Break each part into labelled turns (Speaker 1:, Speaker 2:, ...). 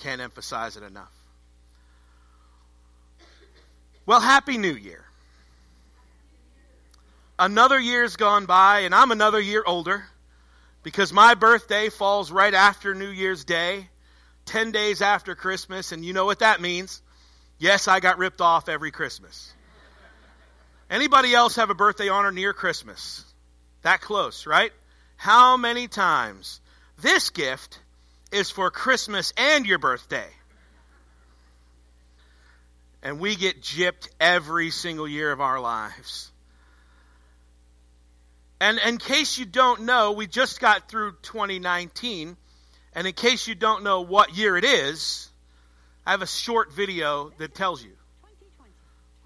Speaker 1: Can't emphasize it enough. Well, Happy New Year. Another year's gone by, and I'm another year older because my birthday falls right after New Year's Day, 10 days after Christmas, and you know what that means. Yes, I got ripped off every Christmas. Anybody else have a birthday on or near Christmas? That close, right? How many times? This gift is for Christmas and your birthday. And we get gypped every single year of our lives. And in case you don't know, we just got through 2019. And in case you don't know what year it is, I have a short video that tells you.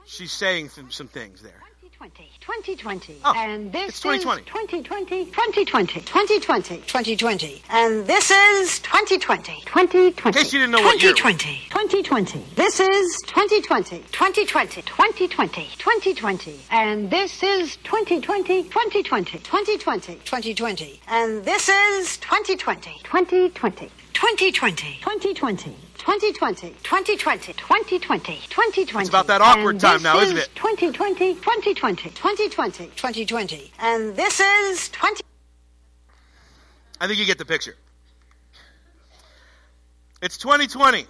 Speaker 1: She's saying some, some things there.
Speaker 2: 2020. 2020.
Speaker 1: Oh,
Speaker 2: and this
Speaker 1: it's 2020.
Speaker 2: is 2020. 2020. 2020. 2020. And this is 2020. 2020.
Speaker 1: In case you didn't know what year
Speaker 2: 2020. 2020. This is 2020. 2020. 2020. 2020. And this is 2020. 2020. 2020. 2020. And this is 2020. 2020. 2020. 2020. 2020, 2020, 2020, 2020. 2020.
Speaker 1: It's about that awkward
Speaker 2: And
Speaker 1: time now, isn't
Speaker 2: is
Speaker 1: it?
Speaker 2: 2020, 2020, 2020, 2020. And this is 20.
Speaker 1: I think you get the picture. It's 2020.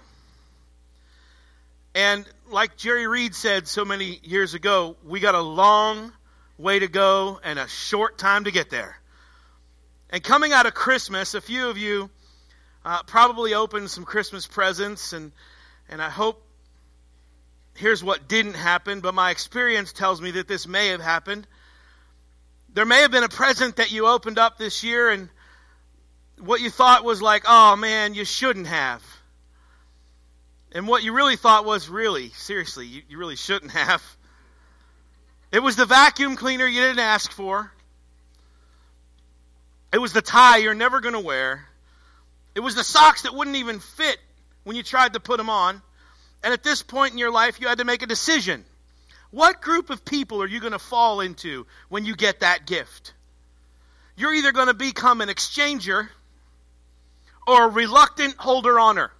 Speaker 1: And like Jerry Reed said so many years ago, we got a long way to go and a short time to get there. And coming out of Christmas, a few of you uh, probably opened some Christmas presents, and, and I hope here's what didn't happen, but my experience tells me that this may have happened. There may have been a present that you opened up this year, and what you thought was like, oh man, you shouldn't have. And what you really thought was, really, seriously, you, you really shouldn't have. It was the vacuum cleaner you didn't ask for. It was the tie you're never going to wear. It was the socks that wouldn't even fit when you tried to put them on. And at this point in your life, you had to make a decision. What group of people are you going to fall into when you get that gift? You're either going to become an exchanger or a reluctant holder honor.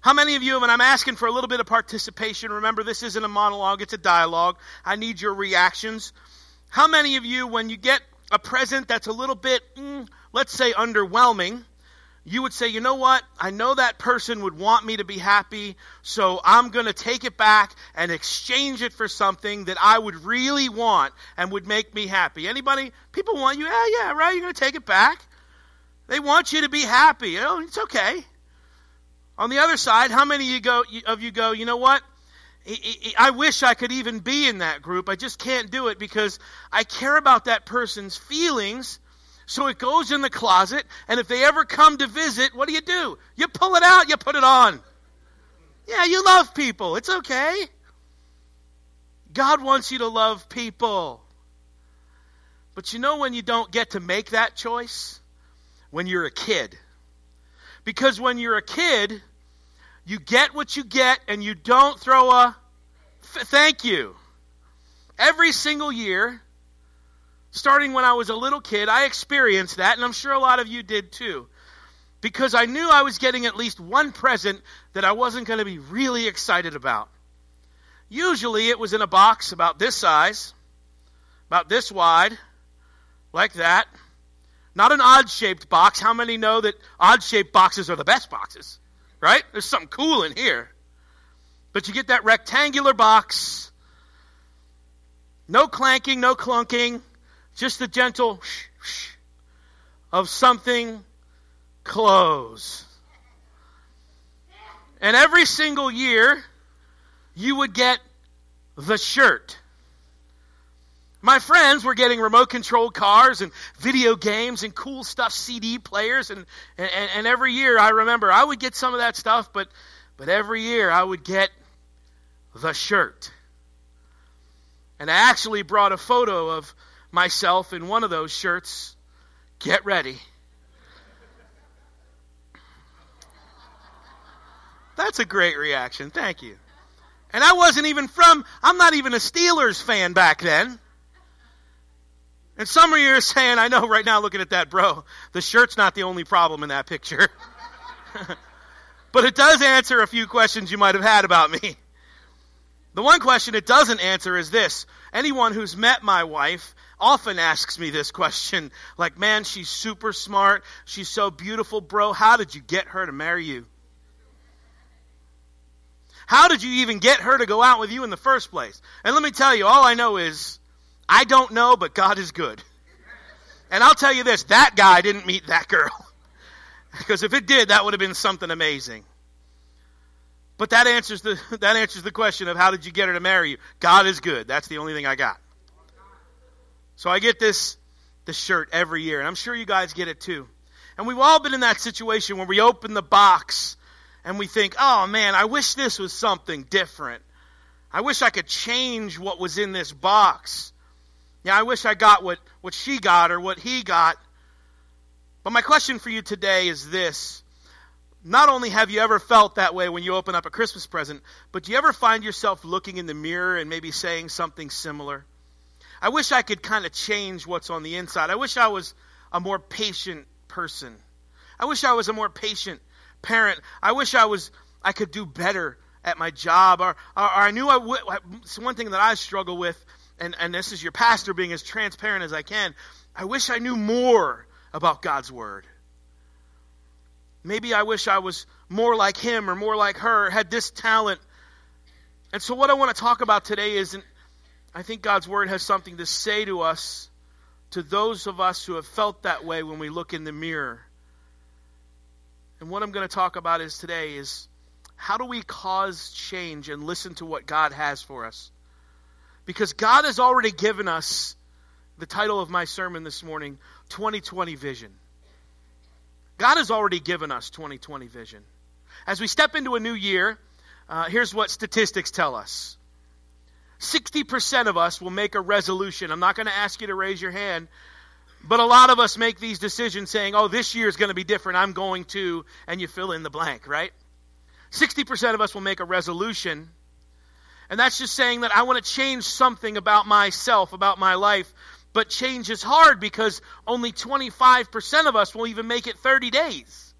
Speaker 1: How many of you, and I'm asking for a little bit of participation, remember this isn't a monologue, it's a dialogue. I need your reactions. How many of you, when you get a present that's a little bit, mm, let's say, underwhelming, you would say, you know what? I know that person would want me to be happy, so I'm going to take it back and exchange it for something that I would really want and would make me happy. Anybody? People want you? Yeah, yeah, right. You're going to take it back. They want you to be happy. Know, it's okay. On the other side, how many of you go, of you go, you know what? I wish I could even be in that group. I just can't do it because I care about that person's feelings. So it goes in the closet, and if they ever come to visit, what do you do? You pull it out, you put it on. Yeah, you love people. It's okay. God wants you to love people. But you know when you don't get to make that choice? When you're a kid. Because when you're a kid, you get what you get and you don't throw a f- thank you. Every single year, starting when I was a little kid, I experienced that, and I'm sure a lot of you did too. Because I knew I was getting at least one present that I wasn't going to be really excited about. Usually it was in a box about this size, about this wide, like that. Not an odd shaped box. How many know that odd shaped boxes are the best boxes? Right? There's something cool in here. But you get that rectangular box. No clanking, no clunking. Just the gentle shh, shh of something close. And every single year, you would get the shirt. My friends were getting remote controlled cars and video games and cool stuff, CD players, and, and, and every year I remember I would get some of that stuff, but, but every year I would get the shirt. And I actually brought a photo of myself in one of those shirts. Get ready. That's a great reaction. Thank you. And I wasn't even from, I'm not even a Steelers fan back then. And some of you are saying, I know right now looking at that, bro, the shirt's not the only problem in that picture. But it does answer a few questions you might have had about me. The one question it doesn't answer is this. Anyone who's met my wife often asks me this question like, man, she's super smart. She's so beautiful, bro. How did you get her to marry you? How did you even get her to go out with you in the first place? And let me tell you, all I know is I don't know, but God is good. And I'll tell you this that guy didn't meet that girl. because if it did, that would have been something amazing. But that answers the that answers the question of how did you get her to marry you? God is good. That's the only thing I got. So I get this this shirt every year, and I'm sure you guys get it too. And we've all been in that situation where we open the box and we think, "Oh man, I wish this was something different. I wish I could change what was in this box. Yeah, I wish I got what what she got or what he got." But my question for you today is this not only have you ever felt that way when you open up a Christmas present, but do you ever find yourself looking in the mirror and maybe saying something similar? I wish I could kind of change what's on the inside. I wish I was a more patient person. I wish I was a more patient parent. I wish I was I could do better at my job or, or, or I knew I would it's one thing that I struggle with and and this is your pastor being as transparent as I can. I wish I knew more about God's word. Maybe I wish I was more like him or more like her, had this talent. And so, what I want to talk about today is I think God's word has something to say to us, to those of us who have felt that way when we look in the mirror. And what I'm going to talk about is today is how do we cause change and listen to what God has for us? Because God has already given us the title of my sermon this morning 2020 Vision. God has already given us 2020 vision. As we step into a new year, uh, here's what statistics tell us 60% of us will make a resolution. I'm not going to ask you to raise your hand, but a lot of us make these decisions saying, oh, this year is going to be different. I'm going to, and you fill in the blank, right? 60% of us will make a resolution. And that's just saying that I want to change something about myself, about my life. But change is hard because only 25% of us will even make it 30 days.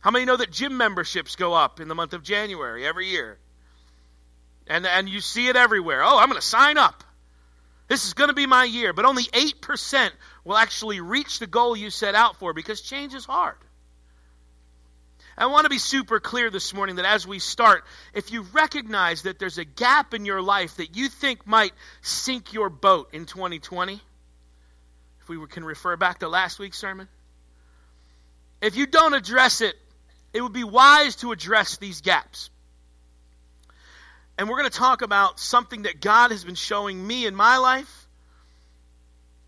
Speaker 1: How many know that gym memberships go up in the month of January every year? And, and you see it everywhere. Oh, I'm going to sign up. This is going to be my year. But only 8% will actually reach the goal you set out for because change is hard. I want to be super clear this morning that as we start, if you recognize that there's a gap in your life that you think might sink your boat in 2020, if we can refer back to last week's sermon, if you don't address it, it would be wise to address these gaps. And we're going to talk about something that God has been showing me in my life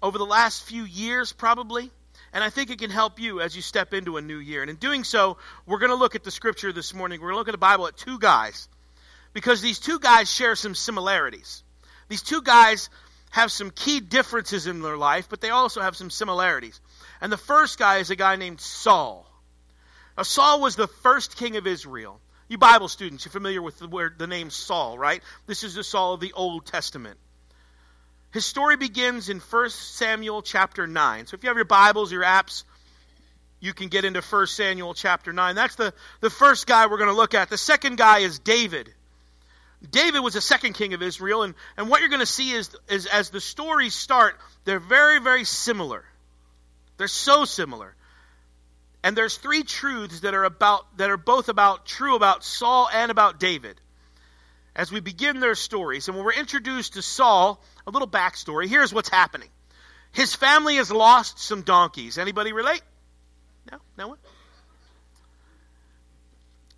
Speaker 1: over the last few years, probably. And I think it can help you as you step into a new year. And in doing so, we're going to look at the scripture this morning. We're going to look at the Bible at two guys because these two guys share some similarities. These two guys have some key differences in their life, but they also have some similarities. And the first guy is a guy named Saul. Now, Saul was the first king of Israel. You Bible students, you're familiar with the, word, the name Saul, right? This is the Saul of the Old Testament. His story begins in 1 Samuel chapter 9. So if you have your Bibles, your apps, you can get into 1 Samuel chapter 9. That's the, the first guy we're going to look at. The second guy is David. David was the second king of Israel, and, and what you're going to see is, is as the stories start, they're very, very similar. They're so similar. And there's three truths that are about that are both about true about Saul and about David as we begin their stories. And when we're introduced to Saul, a little backstory, here's what's happening. His family has lost some donkeys. Anybody relate? No? No one?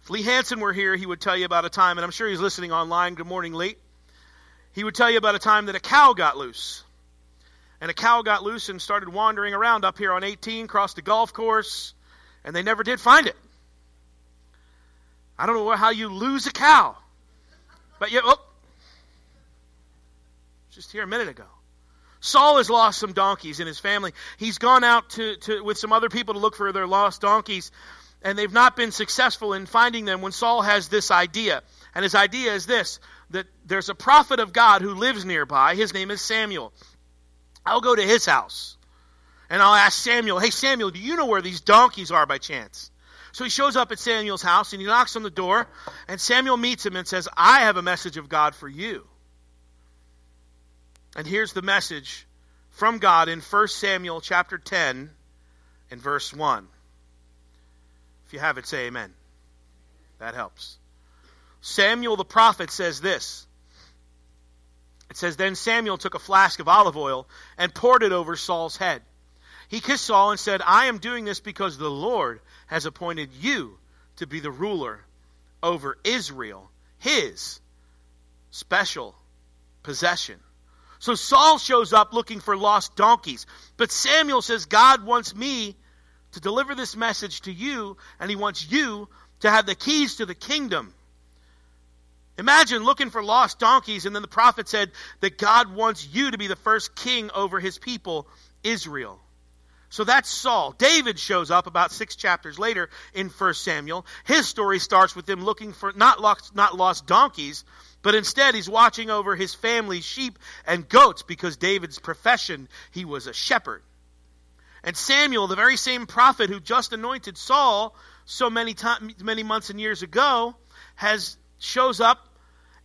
Speaker 1: If Lee Hansen were here, he would tell you about a time, and I'm sure he's listening online. Good morning, Lee. He would tell you about a time that a cow got loose. And a cow got loose and started wandering around up here on 18, crossed the golf course, and they never did find it. I don't know how you lose a cow. But yeah, oh, just here a minute ago. Saul has lost some donkeys in his family. He's gone out to, to, with some other people to look for their lost donkeys, and they've not been successful in finding them when Saul has this idea. And his idea is this that there's a prophet of God who lives nearby. His name is Samuel. I'll go to his house and I'll ask Samuel, Hey, Samuel, do you know where these donkeys are by chance? So he shows up at Samuel's house and he knocks on the door, and Samuel meets him and says, I have a message of God for you. And here's the message from God in 1 Samuel chapter 10 and verse 1. If you have it, say amen. That helps. Samuel the prophet says this. It says, Then Samuel took a flask of olive oil and poured it over Saul's head. He kissed Saul and said, I am doing this because the Lord has appointed you to be the ruler over Israel, his special possession. So Saul shows up looking for lost donkeys. But Samuel says, God wants me to deliver this message to you, and he wants you to have the keys to the kingdom. Imagine looking for lost donkeys, and then the prophet said that God wants you to be the first king over his people, Israel. So that's Saul. David shows up about six chapters later in 1 Samuel. His story starts with him looking for not lost, not lost donkeys, but instead, he's watching over his family's sheep and goats because David's profession, he was a shepherd. And Samuel, the very same prophet who just anointed Saul so many time, many months and years ago, has shows up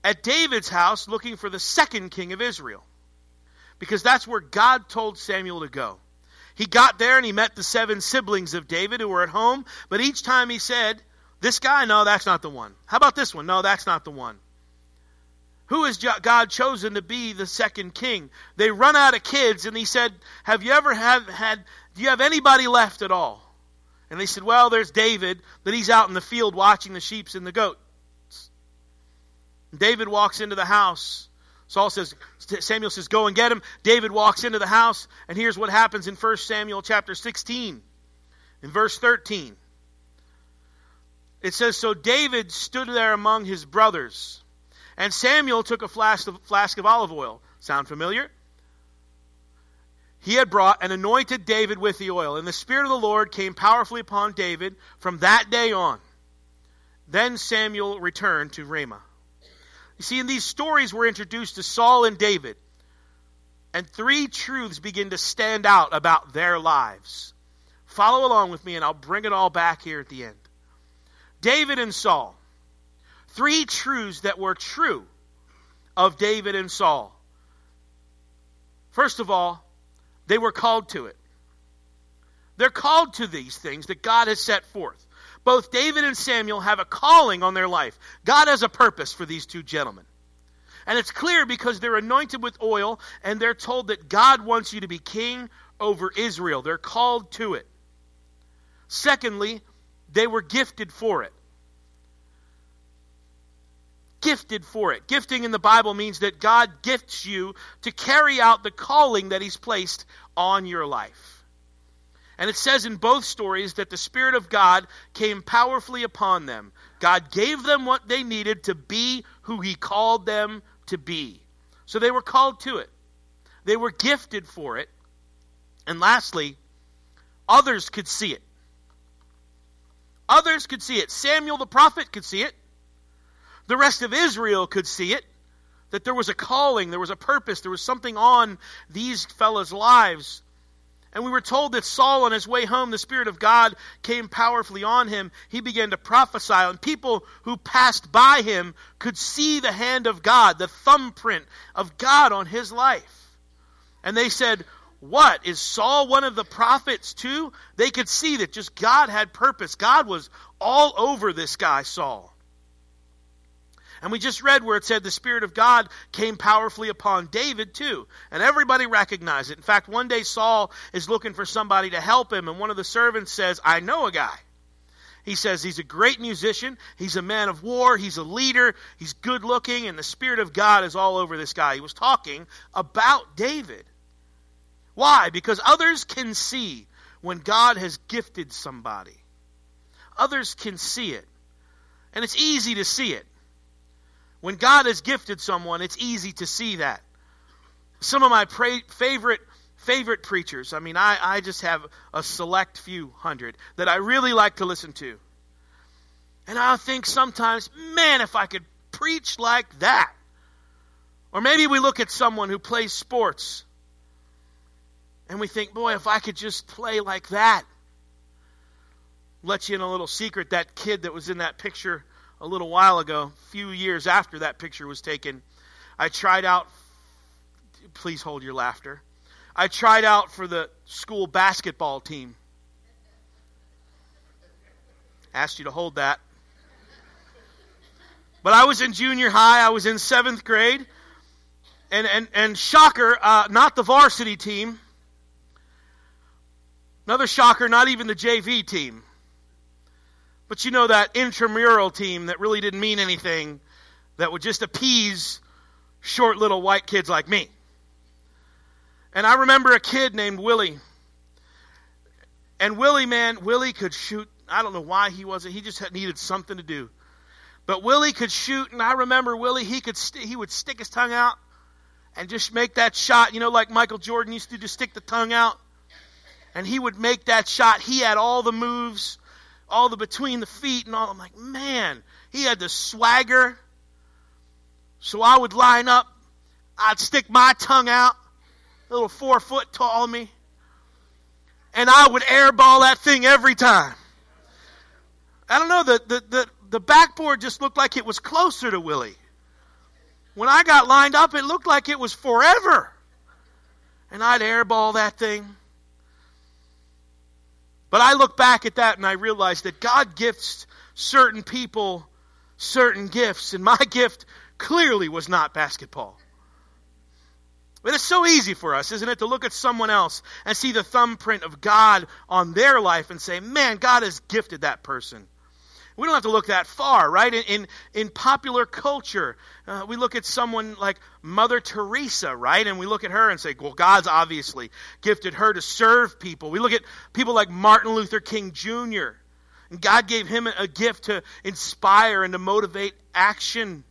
Speaker 1: at David's house looking for the second king of Israel. Because that's where God told Samuel to go. He got there and he met the seven siblings of David who were at home, but each time he said, This guy, no, that's not the one. How about this one? No, that's not the one. Who has God chosen to be the second king? They run out of kids, and he said, Have you ever have had, do you have anybody left at all? And they said, Well, there's David, but he's out in the field watching the sheep and the goats. David walks into the house. Saul says, Samuel says, Go and get him. David walks into the house, and here's what happens in 1 Samuel chapter 16, in verse 13. It says, So David stood there among his brothers and Samuel took a flask of, flask of olive oil. Sound familiar? He had brought and anointed David with the oil, and the Spirit of the Lord came powerfully upon David from that day on. Then Samuel returned to Ramah. You see, in these stories, we're introduced to Saul and David, and three truths begin to stand out about their lives. Follow along with me, and I'll bring it all back here at the end. David and Saul three truths that were true of David and Saul. First of all, they were called to it. They're called to these things that God has set forth. Both David and Samuel have a calling on their life. God has a purpose for these two gentlemen. And it's clear because they're anointed with oil and they're told that God wants you to be king over Israel. They're called to it. Secondly, they were gifted for it gifted for it. Gifting in the Bible means that God gifts you to carry out the calling that He's placed on your life. And it says in both stories that the Spirit of God came powerfully upon them. God gave them what they needed to be who He called them to be. So they were called to it, they were gifted for it. And lastly, others could see it. Others could see it. Samuel the prophet could see it. The rest of Israel could see it that there was a calling, there was a purpose, there was something on these fellows' lives. And we were told that Saul, on his way home, the Spirit of God came powerfully on him. He began to prophesy, and people who passed by him could see the hand of God, the thumbprint of God on his life. And they said, What? Is Saul one of the prophets too? They could see that just God had purpose. God was all over this guy, Saul. And we just read where it said the Spirit of God came powerfully upon David too. And everybody recognized it. In fact, one day Saul is looking for somebody to help him, and one of the servants says, I know a guy. He says he's a great musician, he's a man of war, he's a leader, he's good looking, and the Spirit of God is all over this guy. He was talking about David. Why? Because others can see when God has gifted somebody. Others can see it. And it's easy to see it. When God has gifted someone, it's easy to see that. Some of my pra- favorite favorite preachers, I mean, I, I just have a select few hundred that I really like to listen to. And I think sometimes, man, if I could preach like that. Or maybe we look at someone who plays sports and we think, boy, if I could just play like that. let you in a little secret. That kid that was in that picture a little while ago, a few years after that picture was taken, I tried out. Please hold your laughter. I tried out for the school basketball team. Asked you to hold that. But I was in junior high. I was in seventh grade. And, and, and shocker, uh, not the varsity team. Another shocker, not even the JV team. But you know that intramural team that really didn't mean anything, that would just appease short little white kids like me. And I remember a kid named Willie. And Willie, man, Willie could shoot. I don't know why he wasn't. He just had, needed something to do. But Willie could shoot, and I remember Willie. He could st- he would stick his tongue out and just make that shot. You know, like Michael Jordan used to just stick the tongue out, and he would make that shot. He had all the moves all the between the feet and all. I'm like, man, he had the swagger. So I would line up, I'd stick my tongue out, a little four foot tall me, and I would airball that thing every time. I don't know, the, the, the, the backboard just looked like it was closer to Willie. When I got lined up, it looked like it was forever. And I'd airball that thing. But I look back at that and I realize that God gifts certain people certain gifts, and my gift clearly was not basketball. But it's so easy for us, isn't it, to look at someone else and see the thumbprint of God on their life and say, man, God has gifted that person. We don't have to look that far, right? In, in, in popular culture, uh, we look at someone like Mother Teresa, right? And we look at her and say, well, God's obviously gifted her to serve people. We look at people like Martin Luther King Jr., and God gave him a gift to inspire and to motivate action.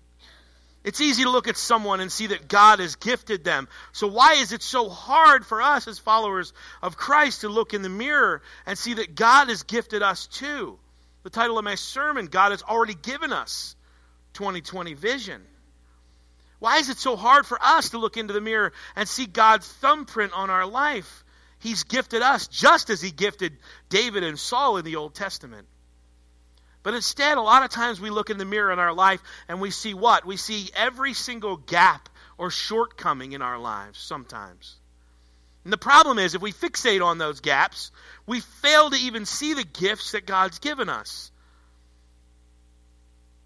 Speaker 1: It's easy to look at someone and see that God has gifted them. So, why is it so hard for us as followers of Christ to look in the mirror and see that God has gifted us too? The title of my sermon, God has already given us 2020 vision. Why is it so hard for us to look into the mirror and see God's thumbprint on our life? He's gifted us just as He gifted David and Saul in the Old Testament. But instead, a lot of times we look in the mirror in our life and we see what? We see every single gap or shortcoming in our lives sometimes. And the problem is, if we fixate on those gaps, we fail to even see the gifts that God's given us.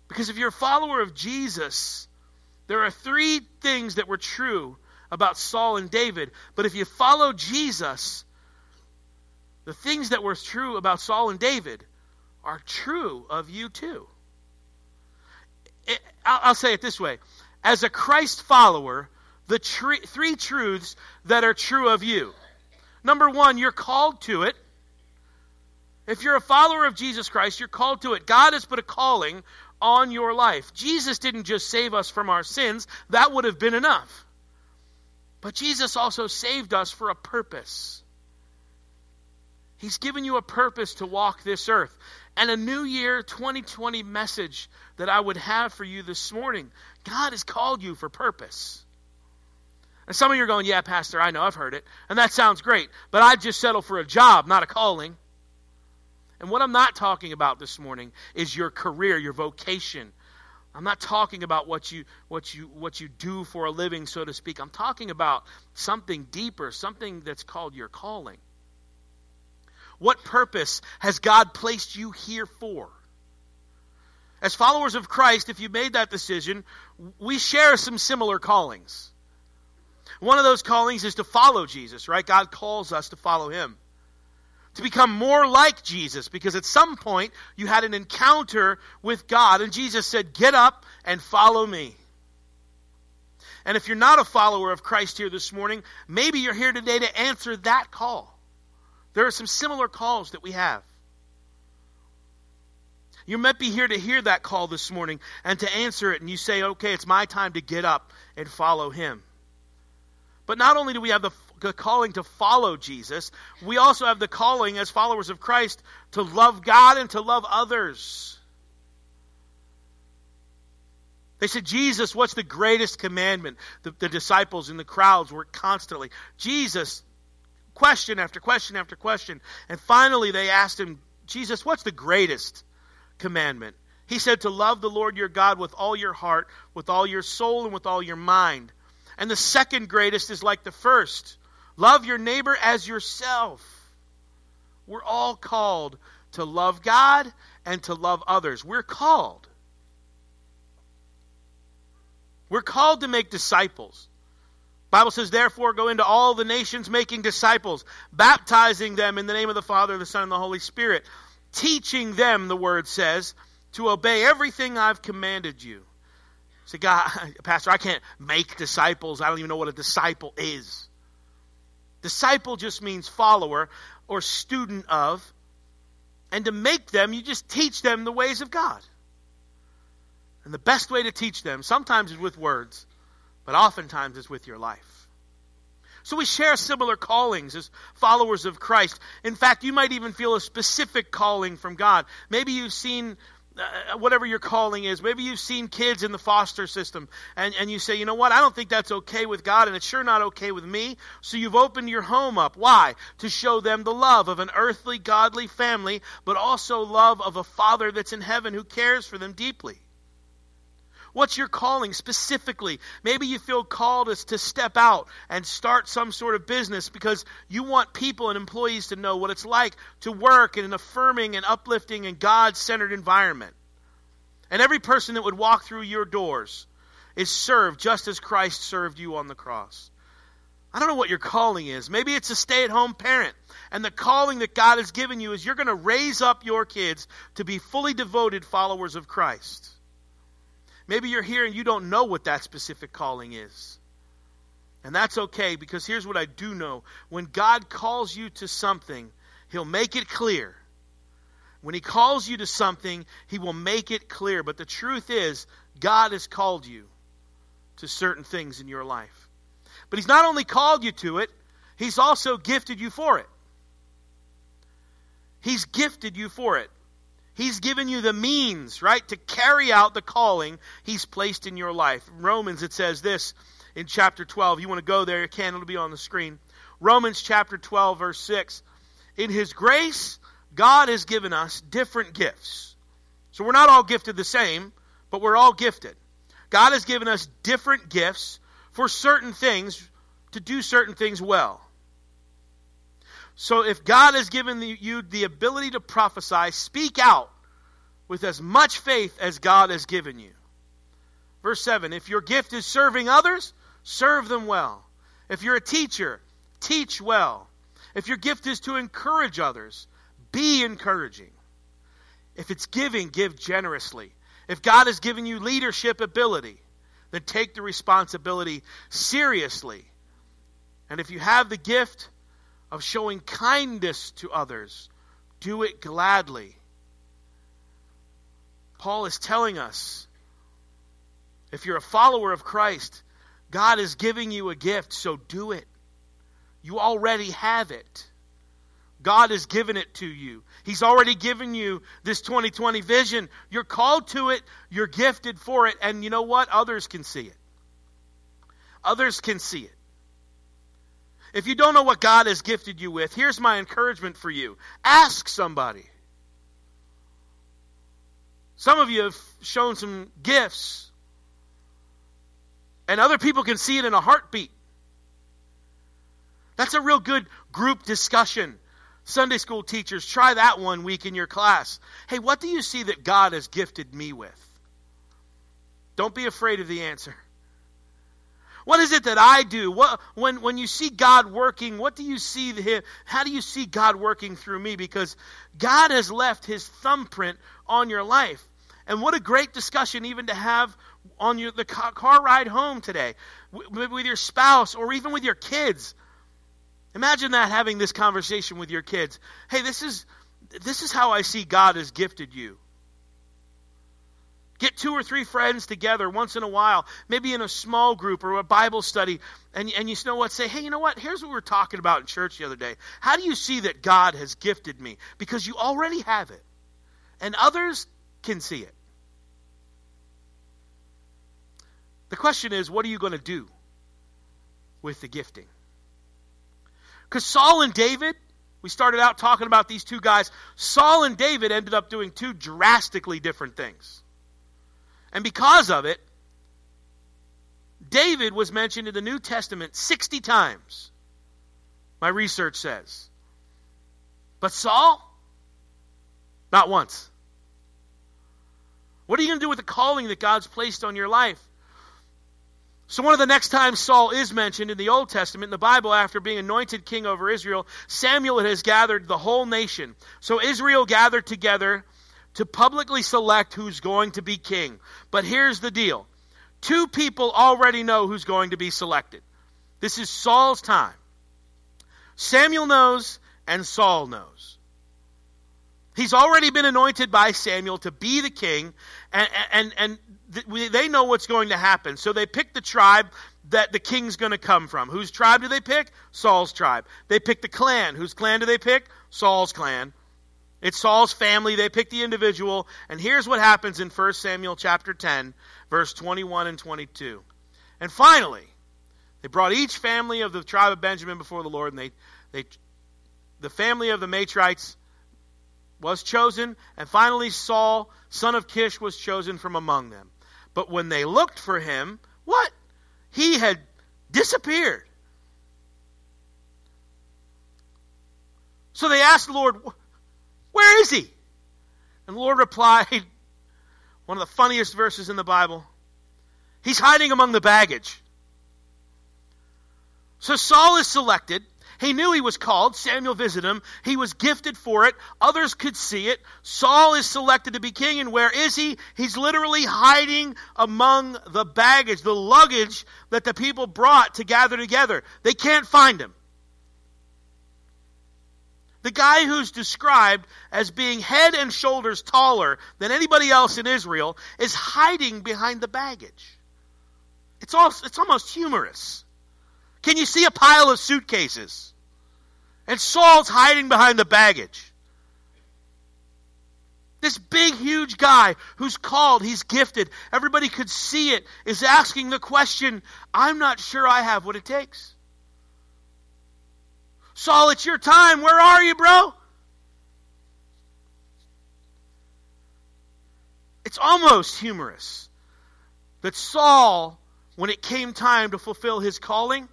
Speaker 1: Because if you're a follower of Jesus, there are three things that were true about Saul and David. But if you follow Jesus, the things that were true about Saul and David are true of you too. I'll, say it this way as a Christ follower, the tr- three truths that are true of you. Number one, you're called to it. If you're a follower of Jesus Christ, you're called to it. God has put a calling on your life. Jesus didn't just save us from our sins, that would have been enough. But Jesus also saved us for a purpose. He's given you a purpose to walk this earth. And a new year 2020 message that I would have for you this morning God has called you for purpose. And some of you are going, Yeah, Pastor, I know, I've heard it. And that sounds great. But I'd just settle for a job, not a calling. And what I'm not talking about this morning is your career, your vocation. I'm not talking about what you what you what you do for a living, so to speak. I'm talking about something deeper, something that's called your calling. What purpose has God placed you here for? As followers of Christ, if you made that decision, we share some similar callings. One of those callings is to follow Jesus, right? God calls us to follow him. To become more like Jesus, because at some point you had an encounter with God, and Jesus said, Get up and follow me. And if you're not a follower of Christ here this morning, maybe you're here today to answer that call. There are some similar calls that we have. You might be here to hear that call this morning and to answer it, and you say, okay, it's my time to get up and follow him. But not only do we have the, the calling to follow Jesus, we also have the calling as followers of Christ to love God and to love others. They said, Jesus, what's the greatest commandment? The, the, disciples in the crowds were constantly, Jesus, question after question after question. And finally, they asked him Jesus, what's the greatest commandment? He said to love the Lord your God with all your heart, with all your soul, and with all your mind. And the second greatest is like the first love your neighbor as yourself. We're all called to love God and to love others. We're called. We're called to make disciples. Bible says, therefore, go into all the nations making disciples, baptizing them in the name of the Father, the Son, and the Holy Spirit, teaching them, the word says, to obey everything I've commanded you. Say, God, Pastor, I can't make disciples. I don't even know what a disciple is. Disciple just means follower or student of. And to make them, you just teach them the ways of God. And the best way to teach them sometimes is with words, but oftentimes is with your life. So we share similar callings as followers of Christ. In fact, you might even feel a specific calling from God. Maybe you've seen Uh, whatever your calling is. Maybe you've seen kids in the foster system and, and you say, you know what, I don't think that's okay with God and it's sure not okay with me. So you've opened your home up. Why? To show them the love of an earthly, godly family, but also love of a father that's in heaven who cares for them deeply. What's your calling specifically? Maybe you feel called to step out and start some sort of business because you want people and employees to know what it's like to work in an affirming and uplifting and God centered environment. And every person that would walk through your doors is served just as Christ served you on the cross. I don't know what your calling is. Maybe it's a stay at home parent. And the calling that God has given you is you're going to raise up your kids to be fully devoted followers of Christ. Maybe you're here and you don't know what that specific calling is. And that's okay because here's what I do know. When God calls you to something, He'll make it clear. When He calls you to something, He will make it clear. But the truth is, God has called you to certain things in your life. But He's not only called you to it, He's also gifted you for it. He's gifted you for it. He's given you the means, right, to carry out the calling He's placed in your life. Romans, it says this in chapter 12. You want to go there, you can, it'll be on the screen. Romans chapter 12, verse 6. In His grace, God has given us different gifts. So we're not all gifted the same, but we're all gifted. God has given us different gifts for certain things to do certain things well. So if God has given you the ability to prophesy, speak out with as much faith as God has given you. Verse 7 If your gift is serving others, serve them well. If you're a teacher, teach well. If your gift is to encourage others, be encouraging. If it's giving, give generously. If God has given you leadership ability, then take the responsibility seriously. And if you have the gift, of showing kindness to others, do it gladly. Paul is telling us if you're a follower of Christ, God is giving you a gift, so do it. You already have it. God has given it to you. He's already given you this 2020 vision. You're called to it, you're gifted for it, and you know what? Others can see it. Others can see it. If you don't know what God has gifted you with, here's my encouragement for you ask somebody. Some of you have shown some gifts, and other people can see it in a heartbeat. That's a real good group discussion. Sunday school teachers, try that one week in your class. Hey, what do you see that God has gifted me with? Don't be afraid of the answer. What is it that I do? What, when, when you see God working, what do you see? The, how do you see God working through me? Because God has left his thumbprint on your life. And what a great discussion even to have on your, the car ride home today with, with your spouse or even with your kids. Imagine that having this conversation with your kids. Hey, this is, this is how I see God has gifted you. Get two or three friends together once in a while, maybe in a small group or a Bible study, and, and you know what? Say, hey, you know what? Here's what we were talking about in church the other day. How do you see that God has gifted me? Because you already have it, and others can see it. The question is, what are you going to do with the gifting? Because Saul and David, We started out talking about these two guys. Saul and David ended up doing two drastically different things. And because of it, David was mentioned in the New Testament 60 times, my research says. But Saul, not once. What are you going to do with the calling that God's placed on your life? So, one of the next times Saul is mentioned in the Old Testament, in the Bible, after being anointed king over Israel, Samuel has gathered the whole nation. So, Israel gathered together to publicly select who's going to be king. But here's the deal two people already know who's going to be selected. This is Saul's time. Samuel knows, and Saul knows. He's already been anointed by Samuel to be the king, and, and, and they know what's going to happen. So they pick the tribe that the king's going to come from. Whose tribe do they pick? Saul's tribe. They pick the clan. Whose clan do they pick? Saul's clan. It's Saul's family. They pick the individual. And here's what happens in 1 Samuel chapter 10, verse 21 and 22. And finally, they brought each family of the tribe of Benjamin before the Lord, and they, they the family of the Matrites was chosen, and finally Saul, son of Kish, was chosen from among them. But when they looked for him, what? He had disappeared. So they asked the Lord, Where is he? And the Lord replied, one of the funniest verses in the Bible, He's hiding among the baggage. So Saul is selected. He knew he was called. Samuel visited him. He was gifted for it. Others could see it. Saul is selected to be king, and where is he? He's literally hiding among the baggage, the luggage that the people brought to gather together. They can't find him. The guy who's described as being head and shoulders taller than anybody else in Israel is hiding behind the baggage. It's, also, it's almost humorous. Can you see a pile of suitcases? And Saul's hiding behind the baggage. This big, huge guy who's called, he's gifted, everybody could see it, is asking the question I'm not sure I have what it takes. Saul, it's your time. Where are you, bro? It's almost humorous that Saul, when it came time to fulfill his calling,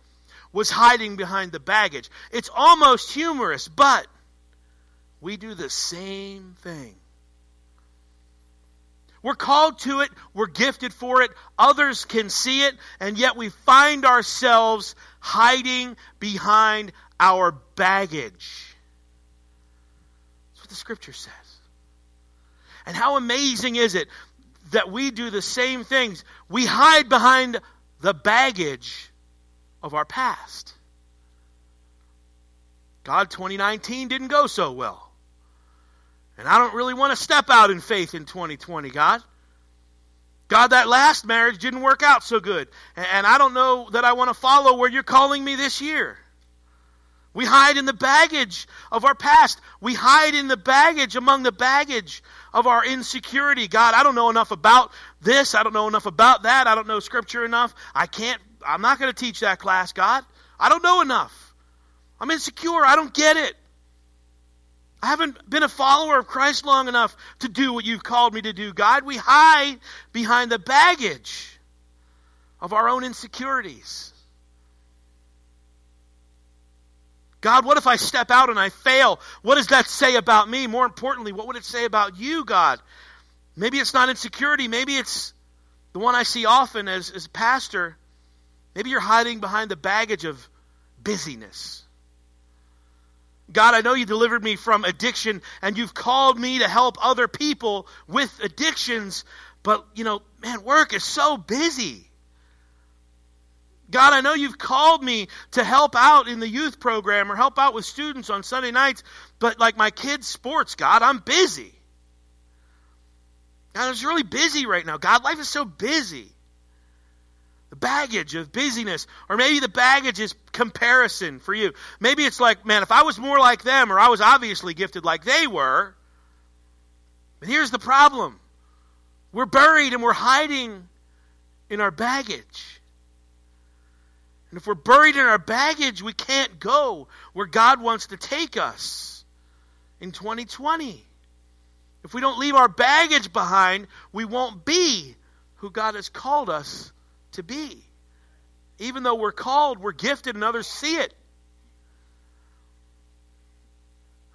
Speaker 1: was hiding behind the baggage. It's almost humorous, but we do the same thing. We're called to it, we're gifted for it, others can see it, and yet we find ourselves hiding behind our baggage. That's what the scripture says. And how amazing is it that we do the same things? We hide behind the baggage of our past. God 2019 didn't go so well. And I don't really want to step out in faith in 2020, God. God, that last marriage didn't work out so good. And I don't know that I want to follow where you're calling me this year. We hide in the baggage of our past. We hide in the baggage, among the baggage of our insecurity. God, I don't know enough about this. I don't know enough about that. I don't know Scripture enough. I can't I'm not going to teach that class, God. I don't know enough. I'm insecure. I don't get it. I haven't been a follower of Christ long enough to do what you've called me to do, God. We hide behind the baggage of our own insecurities. God, what if I step out and I fail? What does that say about me? More importantly, what would it say about you, God? Maybe it's not insecurity. Maybe it's the one I see often as, as a pastor Maybe you're hiding behind the baggage of busyness. God, I know you delivered me from addiction and you've called me to help other people with addictions, but, you know, man, work is so busy. God, I know you've called me to help out in the youth program or help out with students on Sunday nights, but like my kids' sports, God, I'm busy. God, I'm really busy right now. God, life is so busy the baggage of busyness. Or maybe the baggage is comparison for you. Maybe it's like, man, if I was more like them, or I was obviously gifted like they were. But here's the problem we're buried and we're hiding in our baggage. And if we're buried in our baggage, we can't go where God wants to take us in 2020. If we don't leave our baggage behind, we won't be who God has called us to be. Even though we're called, we're gifted, and others see it.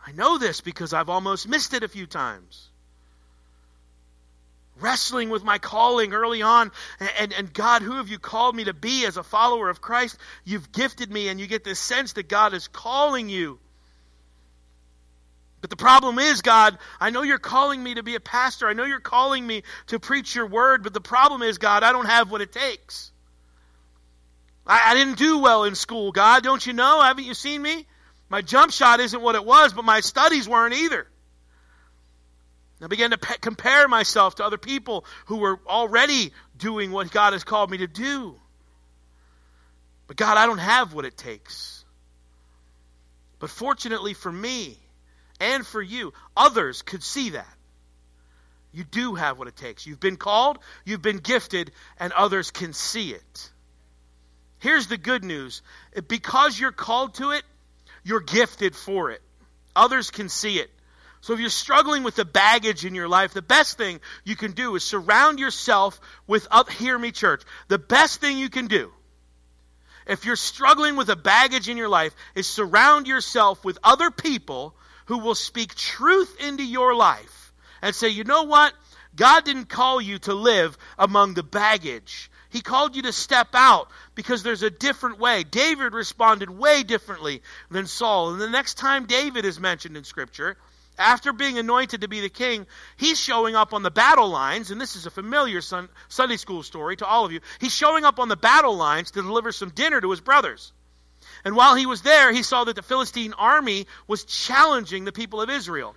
Speaker 1: I know this because I've almost missed it a few times. Wrestling with my calling early on, and, and, and, God, who have you called me to be as a follower of Christ? You've gifted me, and you get this sense that God is calling you. But the problem is, God, I know you're calling me to be a pastor. I know you're calling me to preach your word, but the problem is, God, I don't have what it takes. I, I didn't do well in school, God. Don't you know? Haven't you seen me? My jump shot isn't what it was, but my studies weren't either. I began to pe- compare myself to other people who were already doing what God has called me to do. But God, I don't have what it takes. But fortunately for me and for you, others could see that. You do have what it takes. You've been called, you've been gifted, and others can see it. Here's the good news because you're called to it, you're gifted for it. Others can see it. So if you're struggling with the baggage in your life, the best thing you can do is surround yourself with, up, hear me, church. The best thing you can do, if you're struggling with a baggage in your life, is surround yourself with other people who will speak truth into your life and say, you know what? God didn't call you to live among the baggage. He called you to step out because there's a different way. David responded way differently than Saul. And the next time David is mentioned in Scripture, after being anointed to be the king, he's showing up on the battle lines, and this is a familiar Sunday school story to all of you. He's showing up on the battle lines to deliver some dinner to his brothers. And while he was there, he saw that the Philistine army was challenging the people of Israel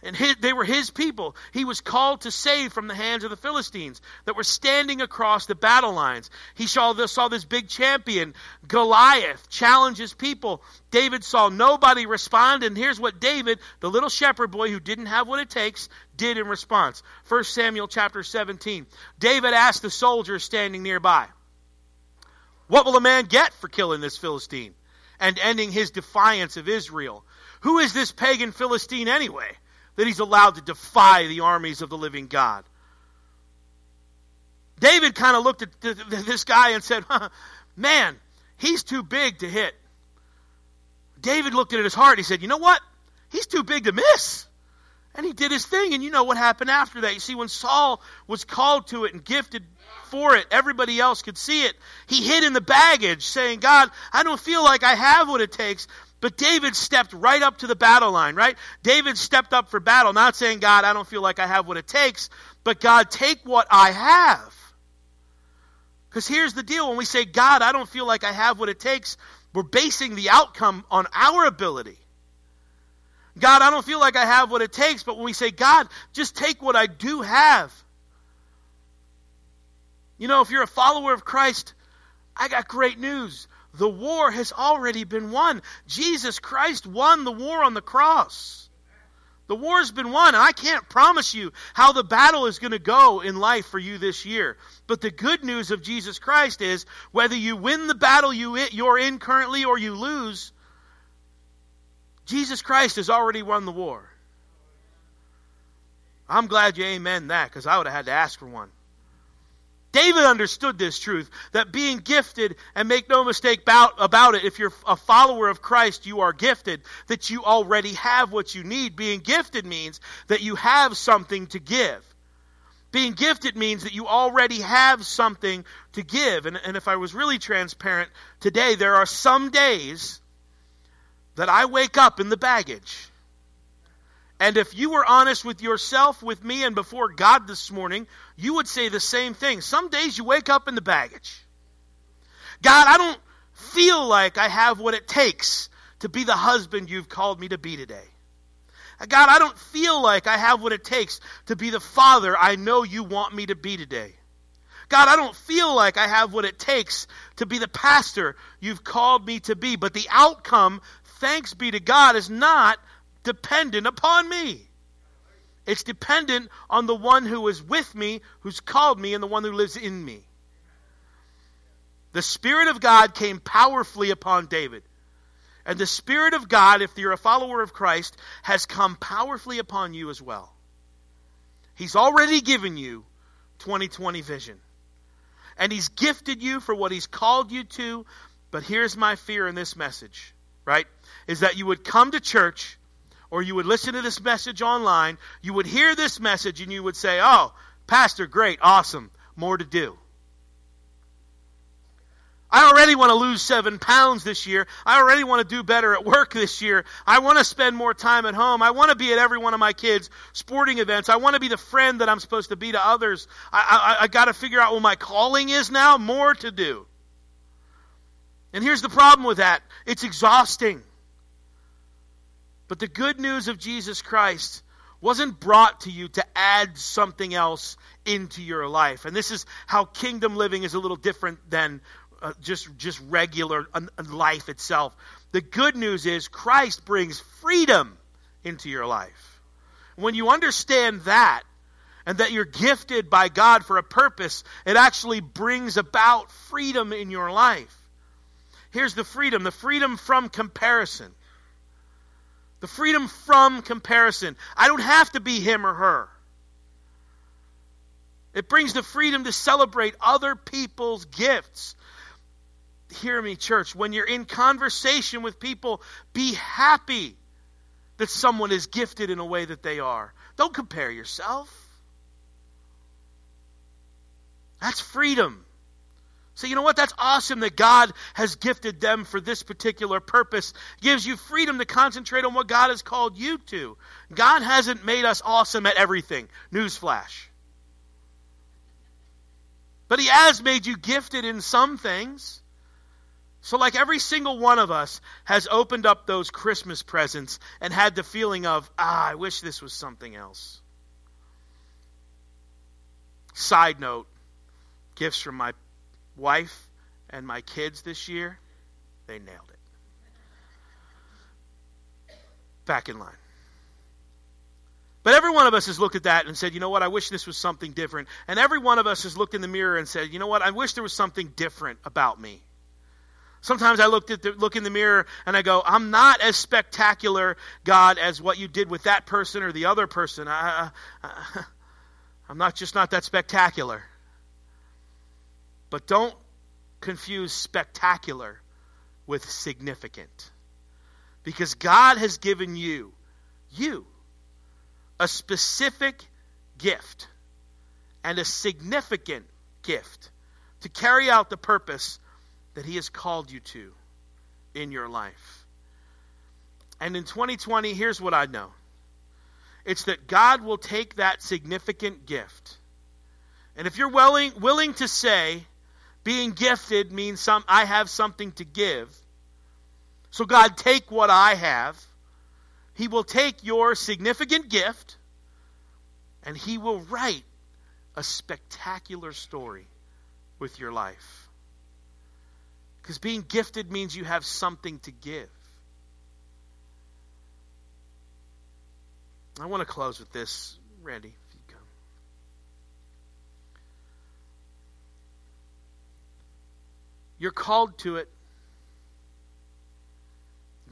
Speaker 1: and his, they were his people. He was called to save from the hands of the Philistines that were standing across the battle lines. He saw this, saw this big champion, Goliath, challenge his people. David saw nobody respond, and here's what David, the little shepherd boy who didn't have what it takes, did in response. 1 Samuel chapter 17. David asked the soldiers standing nearby, What will a man get for killing this Philistine and ending his defiance of Israel? Who is this pagan Philistine anyway? That he's allowed to defy the armies of the living God. David kind of looked at this guy and said, Man, he's too big to hit. David looked at his heart. He said, You know what? He's too big to miss. And he did his thing. And you know what happened after that. You see, when Saul was called to it and gifted for it, everybody else could see it. He hid in the baggage, saying, God, I don't feel like I have what it takes. But David stepped right up to the battle line, right? David stepped up for battle, not saying, God, I don't feel like I have what it takes, but God, take what I have. Because here's the deal when we say, God, I don't feel like I have what it takes, we're basing the outcome on our ability. God, I don't feel like I have what it takes, but when we say, God, just take what I do have. You know, if you're a follower of Christ, I got great news. The war has already been won. Jesus Christ won the war on the cross. The war's been won, I can't promise you how the battle is going to go in life for you this year. But the good news of Jesus Christ is whether you win the battle you, you're in currently or you lose, Jesus Christ has already won the war. I'm glad you amen that because I would have had to ask for one. David understood this truth that being gifted, and make no mistake about, about it, if you're a follower of Christ, you are gifted, that you already have what you need. Being gifted means that you have something to give. Being gifted means that you already have something to give. And, and if I was really transparent today, there are some days that I wake up in the baggage. And if you were honest with yourself, with me, and before God this morning, you would say the same thing. Some days you wake up in the baggage. God, I don't feel like I have what it takes to be the husband you've called me to be today. God, I don't feel like I have what it takes to be the father I know you want me to be today. God, I don't feel like I have what it takes to be the pastor you've called me to be. But the outcome, thanks be to God, is not dependent upon me. It's dependent on the one who is with me, who's called me, and the one who lives in me. The Spirit of God came powerfully upon David. And the Spirit of God, if you're a follower of Christ, has come powerfully upon you as well. He's already given you 2020 vision. And He's gifted you for what He's called you to. But here's my fear in this message, right? Is that you would come to church or you would listen to this message online, you would hear this message and you would say, Oh, Pastor, great, awesome, more to do. I already want to lose seven pounds this year. I already want to do better at work this year. I want to spend more time at home. I want to be at every one of my kids' sporting events. I want to be the friend that I'm supposed to be to others. I, I, I got to figure out what my calling is now. More to do. And here's the problem with that it's exhausting. But the good news of Jesus Christ wasn't brought to you to add something else into your life. And this is how kingdom living is a little different than uh, just just regular uh, life itself. The good news is Christ brings freedom into your life. When you understand that and that you're gifted by God for a purpose, it actually brings about freedom in your life. Here's the freedom, the freedom from comparison. The freedom from comparison. I don't have to be him or her. It brings the freedom to celebrate other people's gifts hear me, church, when you're in conversation with people, be happy that someone is gifted in a way that they are. Don't compare yourself. That's freedom. So, you know what? That's awesome that God has gifted them for this particular purpose. gives you freedom to concentrate on what God has called you to. God hasn't made us awesome at everything. Newsflash. But He has made you gifted in some things. So, like every single one of us has opened up those Christmas presents and had the feeling of, ah, I wish this was something else. Side note gifts from my wife and my kids this year, they nailed it. Back in line. But every one of us has looked at that and said, you know what, I wish this was something different. And every one of us has looked in the mirror and said, you know what, I wish there was something different about me. Sometimes I look at the, look in the mirror and I go, I'm not as spectacular, God, as what you did with that person or the other person. I, I, I'm not just not that spectacular. But don't confuse spectacular with significant. Because God has given you, you, a specific gift and a significant gift to carry out the purpose that He has called you to in your life. And in 2020, here's what I know it's that God will take that significant gift. And if you're willing, willing to say, being gifted means some, I have something to give. So, God, take what I have. He will take your significant gift and He will write a spectacular story with your life. Because being gifted means you have something to give. I want to close with this, Randy, if you come. You're called to it.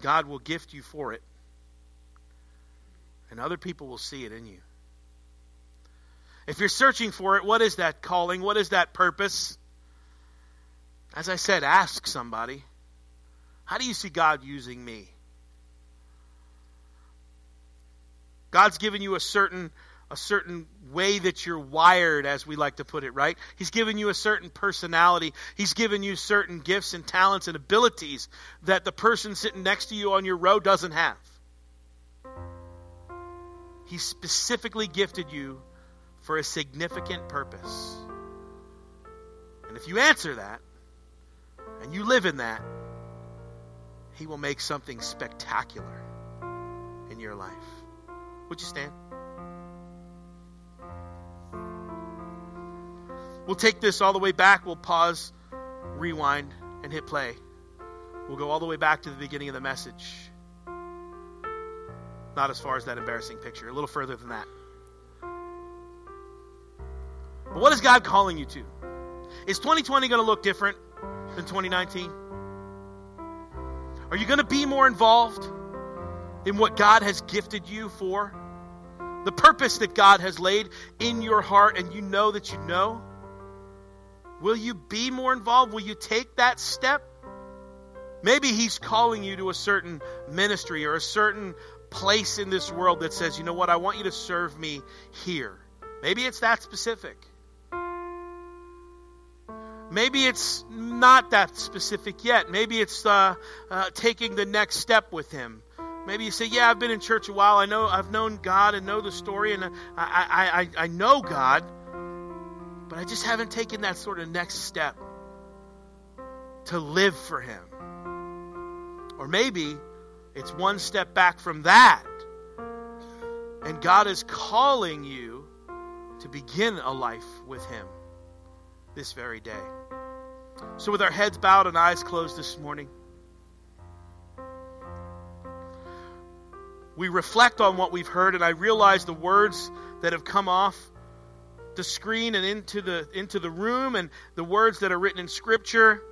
Speaker 1: God will gift you for it. And other people will see it in you. If you're searching for it, what is that calling? What is that purpose? As I said, ask somebody, how do you see God using me? God's given you a certain a certain way that you're wired, as we like to put it, right? He's given you a certain personality. He's given you certain gifts and talents and abilities that the person sitting next to you on your row doesn't have. He specifically gifted you for a significant purpose. And if you answer that, and you live in that, He will make something spectacular in your life. Would you stand? We'll take this all the way back. We'll pause, rewind, and hit play. We'll go all the way back to the beginning of the message. Not as far as that embarrassing picture, a little further than that. But what is God calling you to? Is 2020 going to look different? than 2019? Are you going to be more involved in what God has gifted you for? The purpose that God has laid in your heart and you know that you know? Will you be more involved? Will you take that step? Maybe He's calling you to a certain ministry or a certain place in this world that says, you know what, I want you to serve me here. Maybe it's that specific. Maybe it's not that specific yet. Maybe it's uh, uh, taking the next step with Him. Maybe you say, "Yeah, I've been in church a while. I know I've known God and know the story, and I, I, I, I know God, but I just haven't taken that sort of next step to live for Him." Or maybe it's one step back from that, and God is calling you to begin a life with Him this very day. So, with our heads bowed and eyes closed this morning, we reflect on what we've heard, and I realize the words that have come off the screen and into the into the room and the words that are written in scripture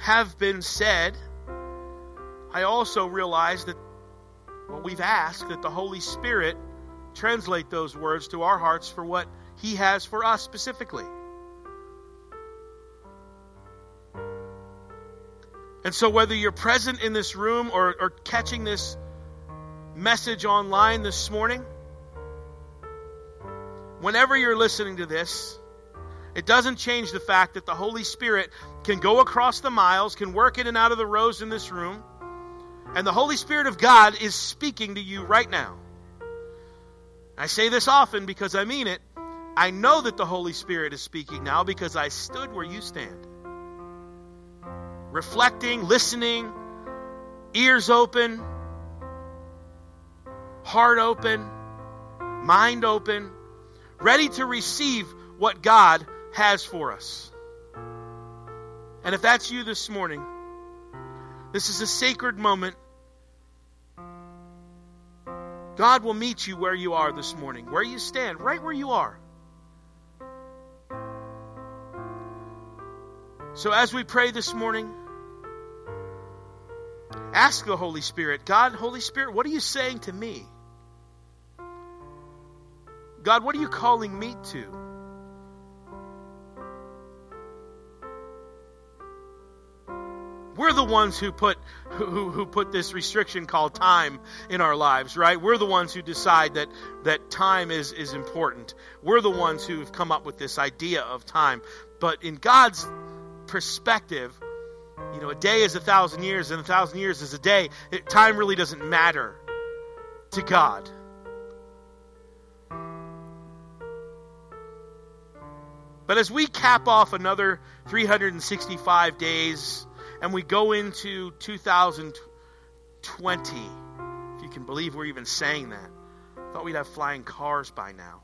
Speaker 1: have been said. I also realize that what we've asked that the holy spirit translate those words to our hearts for what he has for us specifically. And so whether you're present in this room or, or catching this message online this morning, whenever you're listening to this, it doesn't change the fact that the Holy Spirit can go across the miles, can work in and out of the rows in this room, and the Holy Spirit of God is speaking to you right now. I say this often because I mean it. I know that the Holy Spirit is speaking now because I stood where you stand. Reflecting, listening, ears open, heart open, mind open, ready to receive what God has for us. And if that's you this morning, this is a sacred moment. God will meet you where you are this morning, where you stand, right where you are. So as we pray this morning, ask the Holy Spirit, God, Holy Spirit, what are you saying to me? God, what are you calling me to? We're the ones who put who, who put this restriction called time in our lives, right? We're the ones who decide that that time is is important. We're the ones who've come up with this idea of time. But in God's perspective, you know, a day is a thousand years, and a thousand years is a day. It, time really doesn't matter to God. But as we cap off another 365 days and we go into 2020, if you can believe we're even saying that, I thought we'd have flying cars by now.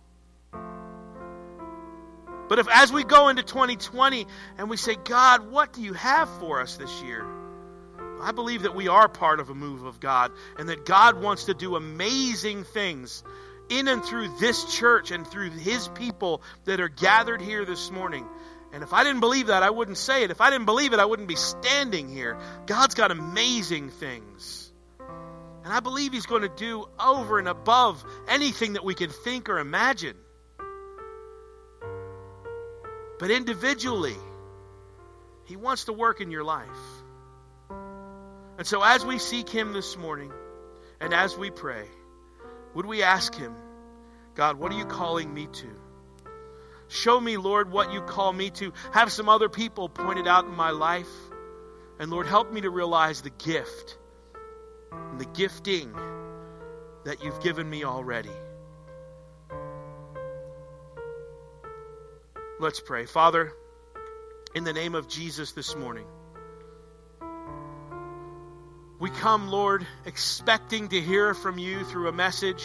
Speaker 1: But if as we go into 2020 and we say, God, what do you have for us this year? I believe that we are part of a move of God and that God wants to do amazing things in and through this church and through his people that are gathered here this morning. And if I didn't believe that, I wouldn't say it. If I didn't believe it, I wouldn't be standing here. God's got amazing things. And I believe he's going to do over and above anything that we can think or imagine. But individually, he wants to work in your life. And so as we seek him this morning and as we pray, would we ask Him, God, what are you calling me to? Show me, Lord, what you call me to. Have some other people pointed out in my life. And Lord, help me to realize the gift and the gifting that you've given me already. Let's pray. Father, in the name of Jesus this morning, we come, Lord, expecting to hear from you through a message.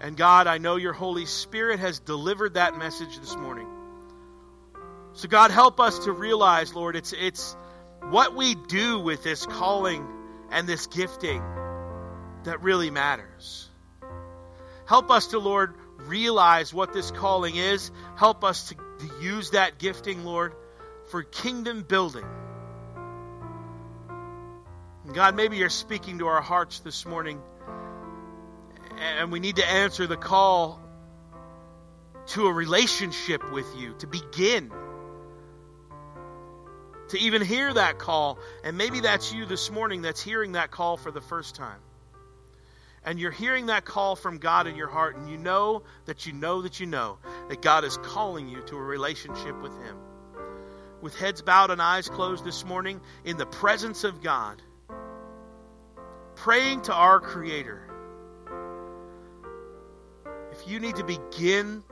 Speaker 1: And God, I know your Holy Spirit has delivered that message this morning. So, God, help us to realize, Lord, it's, it's what we do with this calling and this gifting that really matters. Help us to, Lord, realize what this calling is. Help us to, to use that gifting, Lord, for kingdom building. God, maybe you're speaking to our hearts this morning, and we need to answer the call to a relationship with you, to begin. To even hear that call. And maybe that's you this morning that's hearing that call for the first time. And you're hearing that call from God in your heart, and you know that you know that you know that God is calling you to a relationship with Him. With heads bowed and eyes closed this morning, in the presence of God, praying to our Creator. If you need to begin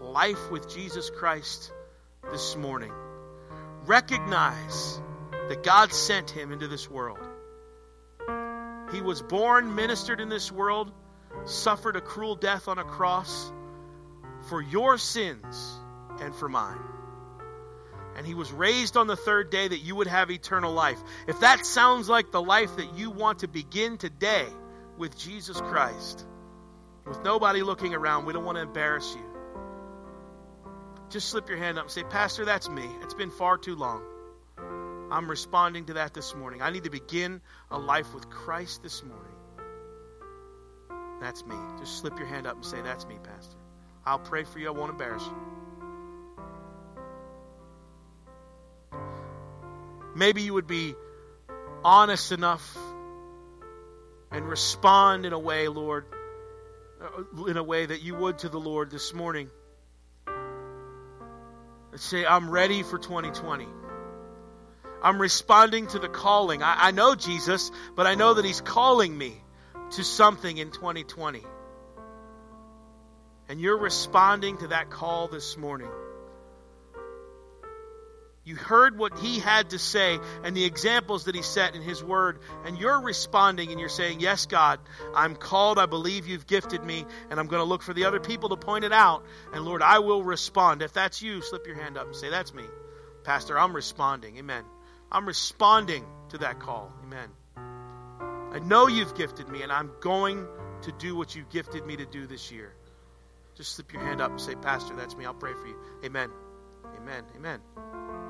Speaker 1: life with Jesus Christ this morning, recognize that God sent him into this world. He was born, ministered in this world, suffered a cruel death on a cross for your sins and for mine. And he was raised on the third day that you would have eternal life. If that sounds like the life that you want to begin today with Jesus Christ, with nobody looking around, we don't want to embarrass you just slip your hand up and say, Pastor, that's me. It's been far too long. I'm responding to that this morning. I need to begin a life with Christ this morning. That's me. Just slip your hand up and say, That's me, Pastor. I'll pray for you. I won't embarrass you. Maybe you would be honest enough and respond in a way, Lord, uh, in a way that you would to the Lord this morning say, I'm ready for 2020. I'm responding to the calling. I, I, know Jesus, but I know that He's calling me to something in 2020. And you're responding to that call this morning. You heard what he had to say and the examples that he set in his word, and you're responding and you're saying, Yes, God, I'm called. I believe you've gifted me, and I'm going to look for the other people to point it out. And Lord, I will respond. If that's you, slip your hand up and say, That's me. Pastor, I'm responding. Amen. I'm responding to that call. Amen. I know you've gifted me, and I'm going to do what you've gifted me to do this year. Just slip your hand up and say, Pastor, that's me. I'll pray for you. Amen. Amen. Amen.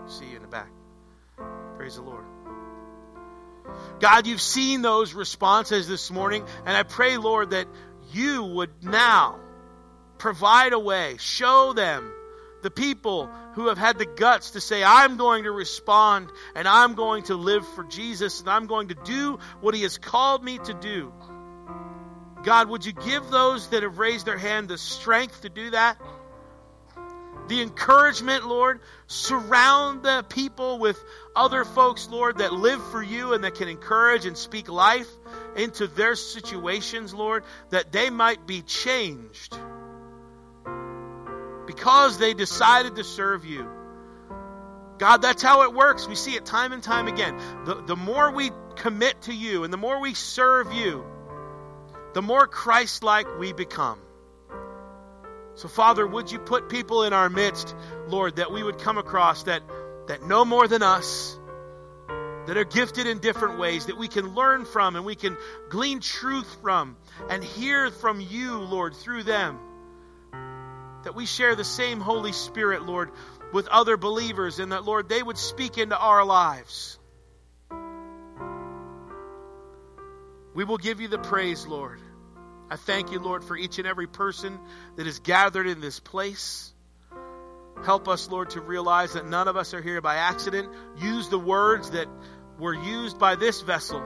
Speaker 1: See you in the back. Praise the Lord. God, you've seen those responses this morning, and I pray, Lord, that you would now provide a way, show them the people who have had the guts to say, I'm going to respond and I'm going to live for Jesus and I'm going to do what He has called me to do. God, would you give those that have raised their hand the strength to do that? The encouragement, Lord. Surround the people with other folks, Lord, that live for you and that can encourage and speak life into their situations, Lord, that they might be changed because they decided to serve you. God, that's how it works. We see it time and time again. The, the more we commit to you and the more we serve you, the more Christ like we become. So, Father, would you put people in our midst, Lord, that we would come across that, that know more than us, that are gifted in different ways, that we can learn from and we can glean truth from and hear from you, Lord, through them. That we share the same Holy Spirit, Lord, with other believers, and that, Lord, they would speak into our lives. We will give you the praise, Lord. I thank you, Lord, for each and every person that is gathered in this place. Help us, Lord, to realize that none of us are here by accident. Use the words that were used by this vessel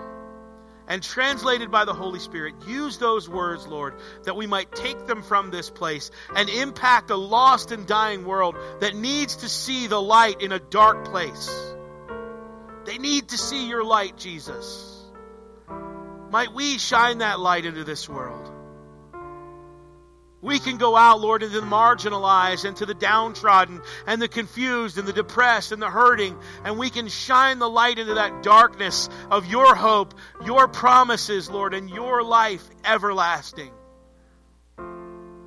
Speaker 1: and translated by the Holy Spirit. Use those words, Lord, that we might take them from this place and impact a lost and dying world that needs to see the light in a dark place. They need to see your light, Jesus. Might we shine that light into this world? We can go out, Lord, into the marginalized and to the downtrodden and the confused and the depressed and the hurting, and we can shine the light into that darkness of your hope, your promises, Lord, and your life everlasting.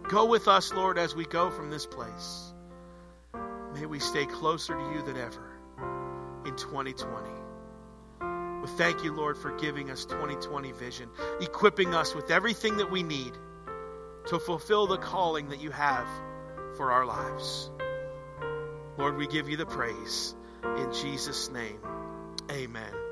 Speaker 1: Go with us, Lord, as we go from this place. May we stay closer to you than ever in 2020. We thank you, Lord, for giving us 2020 vision, equipping us with everything that we need to fulfill the calling that you have for our lives. Lord, we give you the praise. In Jesus' name, amen.